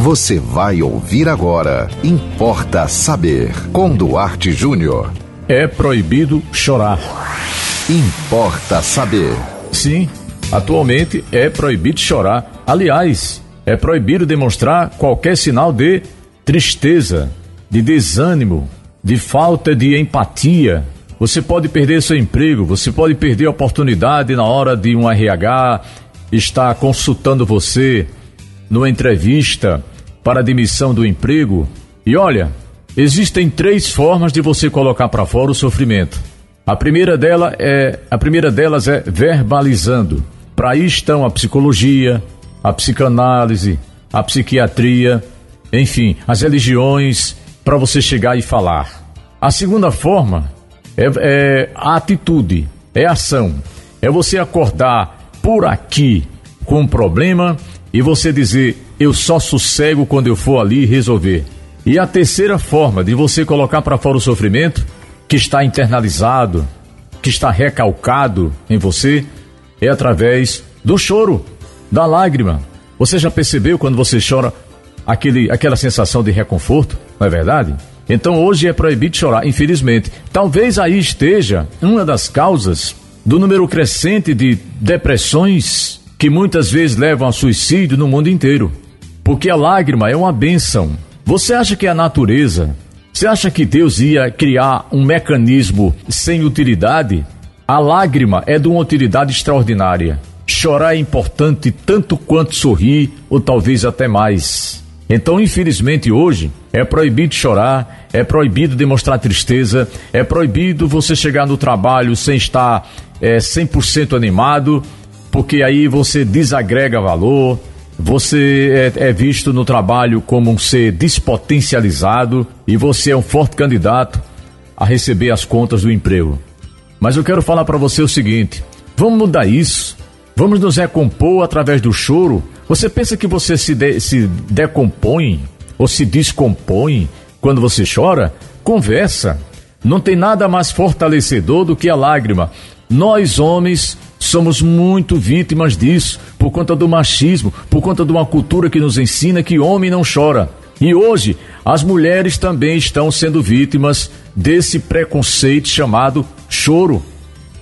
Você vai ouvir agora. Importa saber. Com Duarte Júnior. É proibido chorar. Importa saber. Sim, atualmente é proibido chorar. Aliás, é proibido demonstrar qualquer sinal de tristeza, de desânimo, de falta de empatia. Você pode perder seu emprego, você pode perder a oportunidade na hora de um RH estar consultando você numa entrevista para admissão do emprego. E olha, existem três formas de você colocar para fora o sofrimento. A primeira dela é, a primeira delas é verbalizando. Para aí estão a psicologia, a psicanálise, a psiquiatria, enfim, as religiões, para você chegar e falar. A segunda forma é, é a atitude, é ação. É você acordar por aqui com um problema e você dizer: eu só sossego quando eu for ali resolver. E a terceira forma de você colocar para fora o sofrimento que está internalizado, que está recalcado em você, é através do choro, da lágrima. Você já percebeu quando você chora aquele, aquela sensação de reconforto, não é verdade? Então hoje é proibido chorar, infelizmente. Talvez aí esteja uma das causas do número crescente de depressões que muitas vezes levam ao suicídio no mundo inteiro. Porque a lágrima é uma bênção. Você acha que a natureza, você acha que Deus ia criar um mecanismo sem utilidade? A lágrima é de uma utilidade extraordinária. Chorar é importante tanto quanto sorrir, ou talvez até mais. Então, infelizmente, hoje é proibido chorar, é proibido demonstrar tristeza, é proibido você chegar no trabalho sem estar é, 100% animado, porque aí você desagrega valor, você é, é, visto no trabalho como um ser despotencializado e você é um forte candidato a receber as contas do emprego. Mas eu quero falar para você o seguinte: vamos mudar isso, vamos nos recompor através do choro. Você pensa que você se, de, se decompõe ou se descompõe quando você chora? Conversa. Não tem nada mais fortalecedor do que a lágrima. Nós, homens, somos muito vítimas disso, por conta do machismo, por conta de uma cultura que nos ensina que homem não chora. E hoje, as mulheres também estão sendo vítimas desse preconceito chamado choro.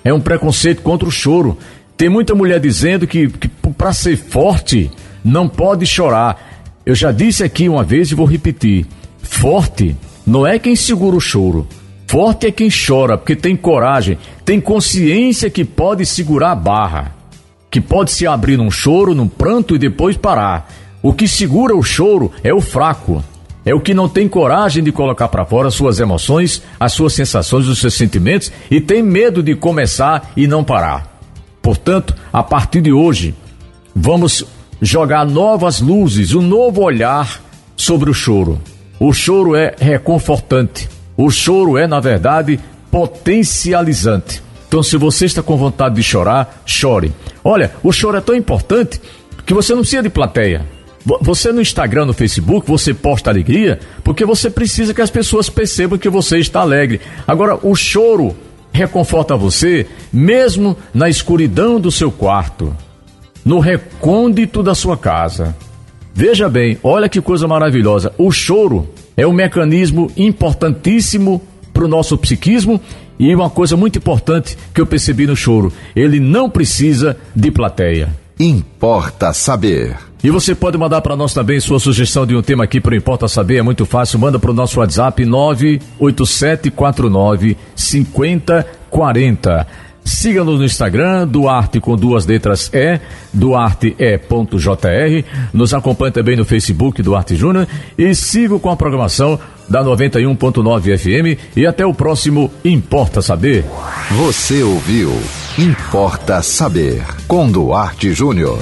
É um preconceito contra o choro. Tem muita mulher dizendo que, que para ser forte não pode chorar. Eu já disse aqui uma vez e vou repetir: forte não é quem segura o choro. Forte é quem chora, porque tem coragem, tem consciência que pode segurar a barra, que pode se abrir num choro, num pranto e depois parar. O que segura o choro é o fraco, é o que não tem coragem de colocar para fora suas emoções, as suas sensações, os seus sentimentos e tem medo de começar e não parar. Portanto, a partir de hoje, vamos jogar novas luzes, um novo olhar sobre o choro. O choro é reconfortante. O choro é, na verdade, potencializante. Então, se você está com vontade de chorar, chore. Olha, o choro é tão importante que você não precisa de plateia. Você no Instagram, no Facebook, você posta alegria porque você precisa que as pessoas percebam que você está alegre. Agora, o choro reconforta você mesmo na escuridão do seu quarto, no recôndito da sua casa. Veja bem, olha que coisa maravilhosa. O choro é um mecanismo importantíssimo para o nosso psiquismo e uma coisa muito importante que eu percebi no choro: ele não precisa de plateia. Importa saber. E você pode mandar para nós também sua sugestão de um tema aqui para Importa Saber, é muito fácil. Manda para o nosso WhatsApp 98749 5040. Siga-nos no Instagram, Duarte com duas letras E, duarte.e.jr. Nos acompanhe também no Facebook, Duarte Júnior. E siga com a programação da 91.9 FM. E até o próximo Importa Saber. Você ouviu Importa Saber, com Duarte Júnior.